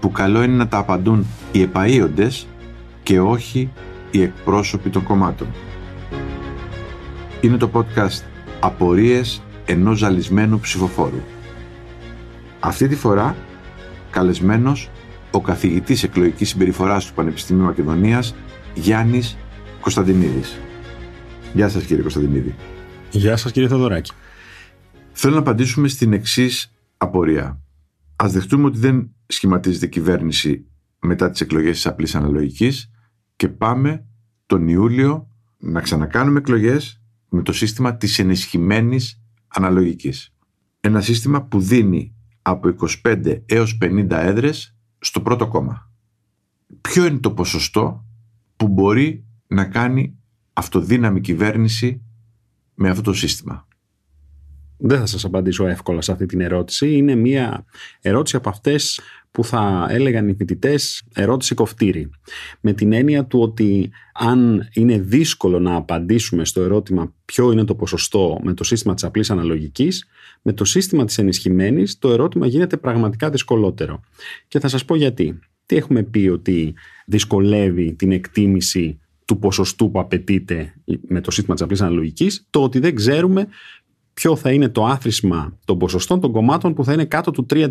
που καλό είναι να τα απαντούν οι επαΐοντες και όχι οι εκπρόσωποι των κομμάτων. Είναι το podcast «Απορίες ενός ζαλισμένου ψηφοφόρου». Αυτή τη φορά, καλεσμένος ο καθηγητής εκλογικής συμπεριφοράς του Πανεπιστημίου Μακεδονίας, Γιάννης Κωνσταντινίδης. Γεια σας κύριε Κωνσταντινίδη. Γεια σας κύριε Θοδωράκη. Θέλω να απαντήσουμε στην εξής απορία. Ας δεχτούμε ότι δεν σχηματίζεται κυβέρνηση μετά τις εκλογές της απλής αναλογικής και πάμε τον Ιούλιο να ξανακάνουμε εκλογές με το σύστημα της ενισχυμένης αναλογικής. Ένα σύστημα που δίνει από 25 έως 50 έδρες στο πρώτο κόμμα. Ποιο είναι το ποσοστό που μπορεί να κάνει αυτοδύναμη κυβέρνηση με αυτό το σύστημα; Δεν θα σας απαντήσω εύκολα σε αυτή την ερώτηση. Είναι μια ερώτηση από αυτές που θα έλεγαν οι φοιτητές ερώτηση κοφτήρι. Με την έννοια του ότι αν είναι δύσκολο να απαντήσουμε στο ερώτημα ποιο είναι το ποσοστό με το σύστημα της απλής αναλογικής, με το σύστημα της ενισχυμένης το ερώτημα γίνεται πραγματικά δυσκολότερο. Και θα σας πω γιατί. Τι έχουμε πει ότι δυσκολεύει την εκτίμηση του ποσοστού που απαιτείται με το σύστημα της απλής αναλογικής, το ότι δεν ξέρουμε ποιο θα είναι το άθροισμα των ποσοστών των κομμάτων που θα είναι κάτω του 3%.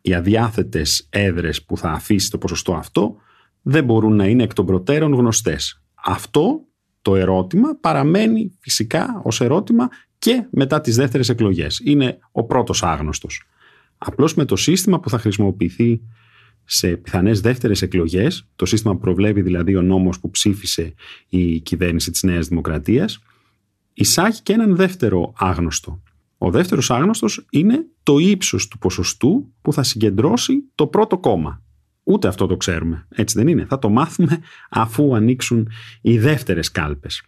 Οι αδιάθετες έδρες που θα αφήσει το ποσοστό αυτό δεν μπορούν να είναι εκ των προτέρων γνωστές. Αυτό το ερώτημα παραμένει φυσικά ως ερώτημα και μετά τις δεύτερες εκλογές. Είναι ο πρώτος άγνωστος. Απλώς με το σύστημα που θα χρησιμοποιηθεί σε πιθανές δεύτερες εκλογές, το σύστημα που προβλέπει δηλαδή ο νόμος που ψήφισε η κυβέρνηση της Νέας Δημοκρατίας, εισάγει και έναν δεύτερο άγνωστο. Ο δεύτερος άγνωστος είναι το ύψος του ποσοστού που θα συγκεντρώσει το πρώτο κόμμα. Ούτε αυτό το ξέρουμε. Έτσι δεν είναι. Θα το μάθουμε αφού ανοίξουν οι δεύτερες κάλπες.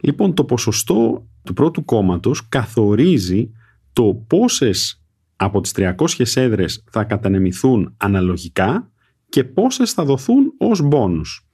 Λοιπόν, το ποσοστό του πρώτου κόμματος καθορίζει το πόσες από τις 300 έδρες θα κατανεμηθούν αναλογικά και πόσες θα δοθούν ως μπόνους.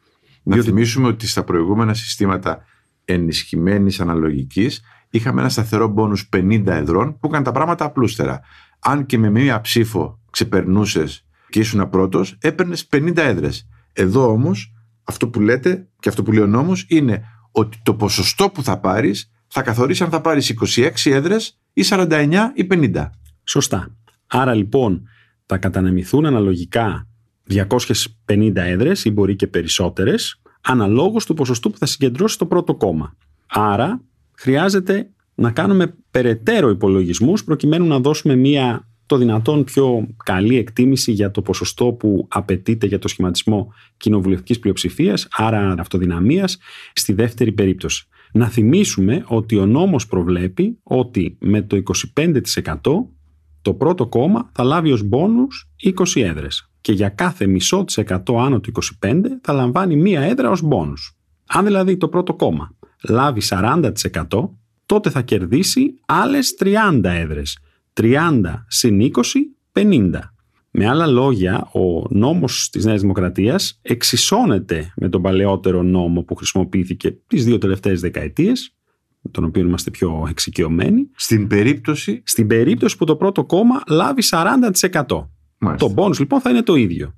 Να Διότι... θυμίσουμε ότι στα προηγούμενα συστήματα ενισχυμένης αναλογικής, είχαμε ένα σταθερό μπόνους 50 εδρών που έκανε τα πράγματα απλούστερα. Αν και με μία ψήφο ξεπερνούσες και ήσουν πρώτος, έπαιρνες 50 έδρες. Εδώ όμως, αυτό που λέτε και αυτό που λέει ο νόμος είναι ότι το ποσοστό που θα πάρεις θα καθορίσει αν θα πάρεις 26 έδρες ή 49 ή 50. Σωστά. Άρα λοιπόν θα κατανεμηθούν αναλογικά 250 έδρες ή μπορεί και περισσότερες αναλόγως του ποσοστού που θα συγκεντρώσει το πρώτο κόμμα. Άρα χρειάζεται να κάνουμε περαιτέρω υπολογισμούς προκειμένου να δώσουμε μία το δυνατόν πιο καλή εκτίμηση για το ποσοστό που απαιτείται για το σχηματισμό κοινοβουλευτικής πλειοψηφίας, άρα αυτοδυναμίας, στη δεύτερη περίπτωση. Να θυμίσουμε ότι ο νόμος προβλέπει ότι με το 25% το πρώτο κόμμα θα λάβει ως μπόνους 20 έδρες και για κάθε μισό της εκατό άνω του 25 θα λαμβάνει μία έδρα ως μπόνους. Αν δηλαδή το πρώτο κόμμα λάβει 40% τότε θα κερδίσει άλλες 30 έδρες. 30 συν 20, 50. Με άλλα λόγια, ο νόμος της Νέας Δημοκρατίας εξισώνεται με τον παλαιότερο νόμο που χρησιμοποιήθηκε τις δύο τελευταίες δεκαετίες, με τον οποίο είμαστε πιο εξοικειωμένοι. Στην περίπτωση... Στην περίπτωση που το πρώτο κόμμα λάβει 40%. Το bonus λοιπόν θα είναι το ίδιο.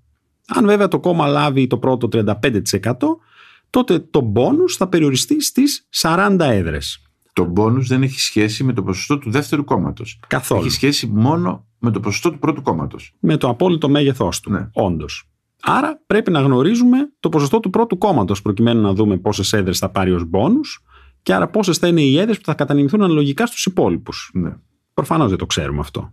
Αν βέβαια το κόμμα λάβει το πρώτο 35% τότε το bonus θα περιοριστεί στις 40 έδρες. Το bonus δεν έχει σχέση με το ποσοστό του δεύτερου κόμματος. Καθόλου. Έχει σχέση μόνο με το ποσοστό του πρώτου κόμματος. Με το απόλυτο μέγεθός του, ναι. όντως. Άρα πρέπει να γνωρίζουμε το ποσοστό του πρώτου κόμματος προκειμένου να δούμε πόσες έδρες θα πάρει ως μπόνου και άρα πόσες θα είναι οι έδρες που θα κατανεμηθούν αναλογικά στους υπόλοιπους. Ναι. Προφανώς δεν το ξέρουμε αυτό.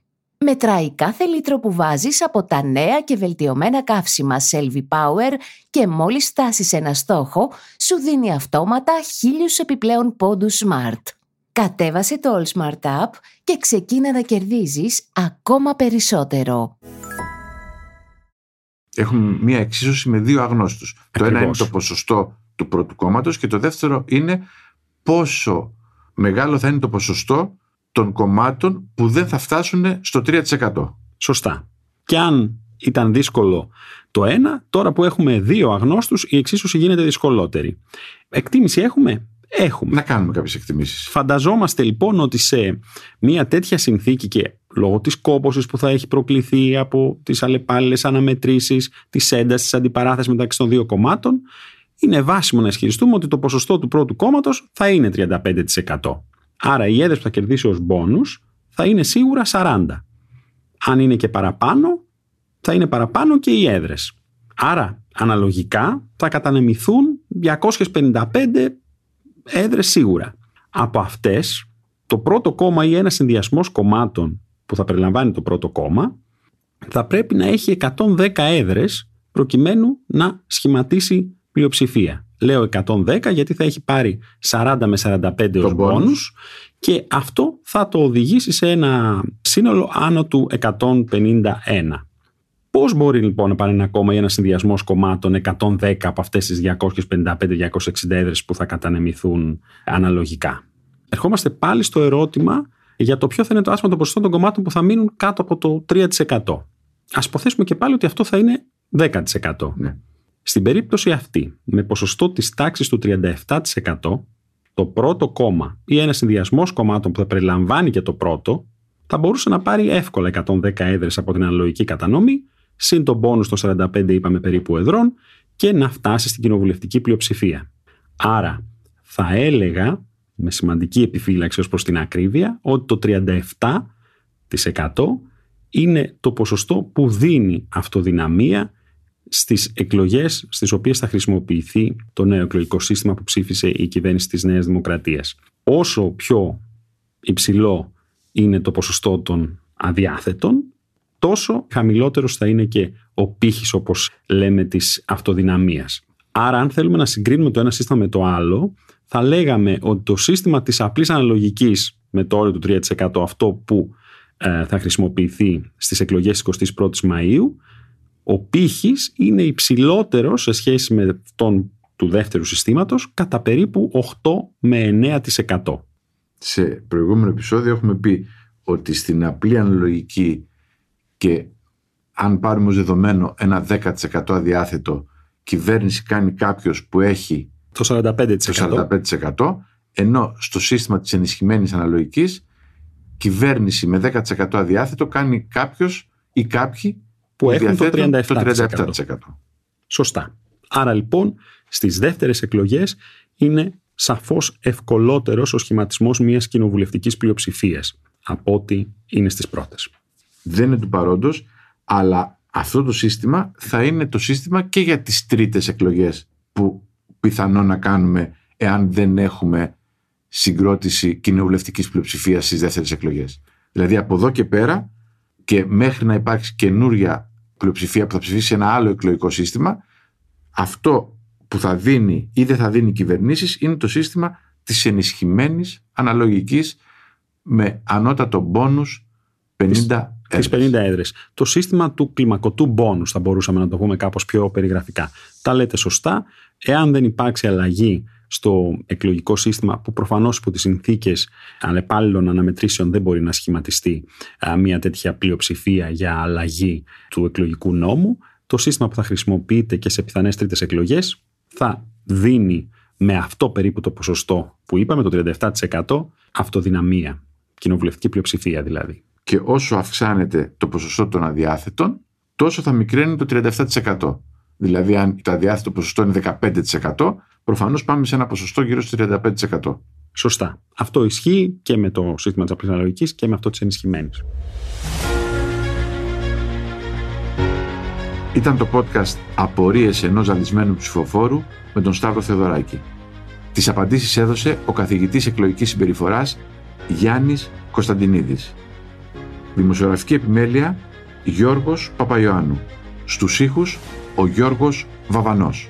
Μετράει κάθε λίτρο που βάζεις από τα νέα και βελτιωμένα καύσιμα Selvi Power και μόλις φτάσεις ένα στόχο, σου δίνει αυτόματα χίλιους επιπλέον πόντους Smart. Κατέβασε το All Smart App και ξεκίνα να κερδίζεις ακόμα περισσότερο. Έχουμε μία εξίσωση με δύο αγνώστους. Το ένα είναι Ακριβώς. το ποσοστό του πρώτου κόμματος και το δεύτερο είναι πόσο μεγάλο θα είναι το ποσοστό των κομμάτων που δεν θα φτάσουν στο 3%. Σωστά. Και αν ήταν δύσκολο το ένα, τώρα που έχουμε δύο αγνώστους, η εξίσωση γίνεται δυσκολότερη. Εκτίμηση έχουμε; Έχουμε. Να κάνουμε κάποιες εκτιμήσεις. Φανταζόμαστε λοιπόν ότι σε μια τέτοια συνθήκη και λόγω της κόπωσης που θα έχει προκληθεί από τις αλλεπάλληλες αναμετρήσεις, της έντασης, της αντιπαράθεσης μεταξύ των δύο κομμάτων, είναι βάσιμο να ισχυριστούμε ότι το ποσοστό του πρώτου κόμματος θα είναι 35%. Άρα οι έδρες που θα κερδίσει ως μπόνους θα είναι σίγουρα 40. Αν είναι και παραπάνω, θα είναι παραπάνω και οι έδρες. Άρα, αναλογικά, θα κατανεμηθούν 255 έδρες σίγουρα. Από αυτές, το πρώτο κόμμα ή ένας συνδυασμός κομμάτων που θα περιλαμβάνει το πρώτο κόμμα, θα πρέπει να έχει 110 έδρες προκειμένου να σχηματίσει πλειοψηφία. Λέω 110 γιατί θα έχει πάρει 40 με 45 ως bonus. μπόνους και αυτό θα το οδηγήσει σε ένα σύνολο άνω του 151. Πώς μπορεί λοιπόν να πάρει ένα κόμμα ή ένα συνδυασμό κομμάτων 110 από αυτές τις 255-260 έδρες που θα κατανεμηθούν αναλογικά; Ερχόμαστε πάλι στο ερώτημα για το ποιο θα είναι το άσμα των ποσοστών των κομμάτων που θα μείνουν κάτω από το 3%. Ας υποθέσουμε και πάλι ότι αυτό θα είναι 10%. Ναι. Στην περίπτωση αυτή, με ποσοστό της τάξης του 37%, το πρώτο κόμμα ή ένας συνδυασμός κομμάτων που θα περιλαμβάνει και το πρώτο, θα μπορούσε να πάρει εύκολα 110 έδρες από την αναλογική κατανομή, συν τον πόνους των 45 είπαμε περίπου εδρών και να φτάσει στην κοινοβουλευτική πλειοψηφία. Άρα θα έλεγα, με σημαντική επιφύλαξη ως προς την ακρίβεια, ότι το 37% είναι το ποσοστό που δίνει αυτοδυναμία στις εκλογές στις οποίες θα χρησιμοποιηθεί το νέο εκλογικό σύστημα που ψήφισε η κυβέρνηση της Νέας Δημοκρατίας. Όσο πιο υψηλό είναι το ποσοστό των αδιάθετων, τόσο χαμηλότερος θα είναι και ο πύχης όπως λέμε της αυτοδυναμίας. Άρα αν θέλουμε να συγκρίνουμε το ένα σύστημα με το άλλο, θα λέγαμε ότι το σύστημα της απλής αναλογικής με το όριο του 3% αυτό που ε, θα χρησιμοποιηθεί στις εκλογές της 21ης Μαΐου, ο πύχης είναι υψηλότερο σε σχέση με τον του δεύτερου συστήματος κατά περίπου 8 με 9%. Σε προηγούμενο επεισόδιο έχουμε πει ότι στην απλή αναλογική και αν πάρουμε ως δεδομένο ένα 10% αδιάθετο κυβέρνηση κάνει κάποιος που έχει Το 45%. το 45% ενώ στο σύστημα της ενισχυμένης αναλογικής κυβέρνηση με 10% αδιάθετο κάνει κάποιος ή κάποιοι που έχουν το διαθέτουν 37%. το 37%. Σωστά. Άρα λοιπόν στις δεύτερες εκλογές είναι σαφώς ευκολότερος ο σχηματισμός μιας κοινοβουλευτικής πλειοψηφίας από ό,τι είναι στις πρώτες. Δεν είναι του παρόντος, αλλά αυτό το σύστημα θα είναι το σύστημα και για τις τρίτες εκλογές που πιθανόν να κάνουμε εάν δεν έχουμε συγκρότηση κοινοβουλευτικής πλειοψηφίας στις δεύτερες εκλογές. Δηλαδή από εδώ και πέρα και μέχρι να υπάρξει καινούρια πλειοψηφία που θα ψηφίσει ένα άλλο εκλογικό σύστημα, αυτό που θα δίνει ή δεν θα δίνει κυβερνήσεις είναι το σύστημα της ενισχυμένης αναλογικής με ανώτατο μπόνους 50 Τις 50 έδρες. Το σύστημα του κλιμακωτού μπόνους θα μπορούσαμε να το πούμε κάπως πιο περιγραφικά. Τα λέτε σωστά. Εάν δεν υπάρξει αλλαγή στο εκλογικό σύστημα που προφανώς υπό τις συνθήκες ανεπάλληλων αναμετρήσεων δεν μπορεί να σχηματιστεί α, μια τέτοια πλειοψηφία για αλλαγή του εκλογικού νόμου, το σύστημα που θα χρησιμοποιείται και σε πιθανές τρίτες εκλογές θα δίνει με αυτό περίπου το ποσοστό που είπαμε, το 37% αυτοδυναμία κοινοβουλευτική πλειοψηφία δηλαδή. Και όσο αυξάνεται το ποσοστό των αδιάθετων, τόσο θα μικραίνει το 37%. Δηλαδή, αν το αδιάθετο ποσοστό είναι 15%, προφανώς πάμε σε ένα ποσοστό γύρω στο 35%. Σωστά. Αυτό ισχύει και με το σύστημα της απλή αναλογική και με αυτό της ενισχυμένης. Ήταν το podcast «Απορίες ενός ζαλισμένου ψηφοφόρου» με τον Σταύρο Θεοδωράκη. Τις απαντήσεις έδωσε ο καθηγητής εκλογικής συμπεριφοράς Γιάννης Κωνσταντινίδης. Δημοσιογραφική επιμέλεια Γιώργος Παπαϊωάννου. Στους ήχους ο Γιώργος Βαβανός.